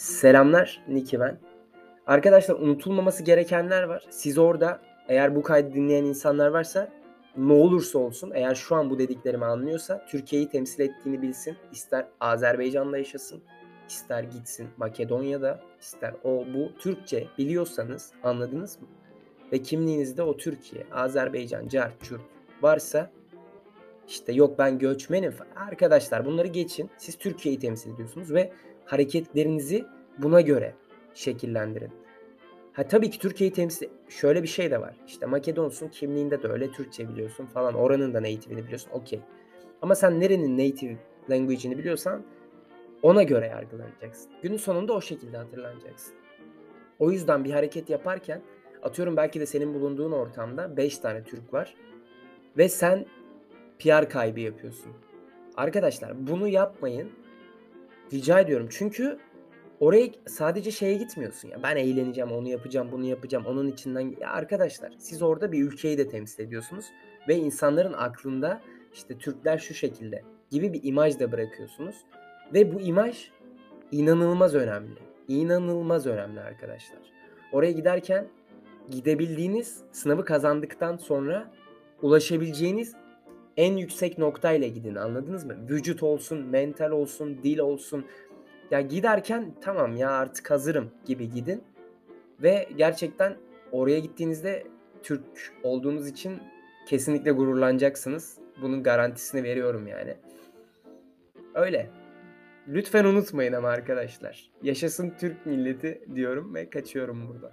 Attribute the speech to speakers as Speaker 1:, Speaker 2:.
Speaker 1: Selamlar, Niki ben. Arkadaşlar unutulmaması gerekenler var. Siz orada eğer bu kaydı dinleyen insanlar varsa ne olursa olsun eğer şu an bu dediklerimi anlıyorsa Türkiye'yi temsil ettiğini bilsin. İster Azerbaycan'da yaşasın, ister gitsin Makedonya'da, ister o bu Türkçe biliyorsanız anladınız mı? Ve kimliğinizde o Türkiye, Azerbaycan, Cart, Kürt varsa işte yok ben göçmenim. Arkadaşlar bunları geçin. Siz Türkiye'yi temsil ediyorsunuz ve hareketlerinizi buna göre şekillendirin. Ha tabii ki Türkiye'yi temsil şöyle bir şey de var. İşte Makedonsun kimliğinde de öyle Türkçe biliyorsun falan. Oranın da native'ini biliyorsun. Okey. Ama sen nerenin native language'ini biliyorsan ona göre yargılanacaksın. Günün sonunda o şekilde hatırlanacaksın. O yüzden bir hareket yaparken atıyorum belki de senin bulunduğun ortamda 5 tane Türk var ve sen PR kaybı yapıyorsun. Arkadaşlar bunu yapmayın. Rica ediyorum. Çünkü oraya sadece şeye gitmiyorsun ya. Ben eğleneceğim, onu yapacağım, bunu yapacağım. Onun içinden ya arkadaşlar siz orada bir ülkeyi de temsil ediyorsunuz ve insanların aklında işte Türkler şu şekilde gibi bir imaj da bırakıyorsunuz. Ve bu imaj inanılmaz önemli. İnanılmaz önemli arkadaşlar. Oraya giderken gidebildiğiniz sınavı kazandıktan sonra ulaşabileceğiniz en yüksek noktayla gidin anladınız mı? Vücut olsun, mental olsun, dil olsun. Ya giderken tamam ya artık hazırım gibi gidin. Ve gerçekten oraya gittiğinizde Türk olduğunuz için kesinlikle gururlanacaksınız. Bunun garantisini veriyorum yani. Öyle. Lütfen unutmayın ama arkadaşlar. Yaşasın Türk milleti diyorum ve kaçıyorum buradan.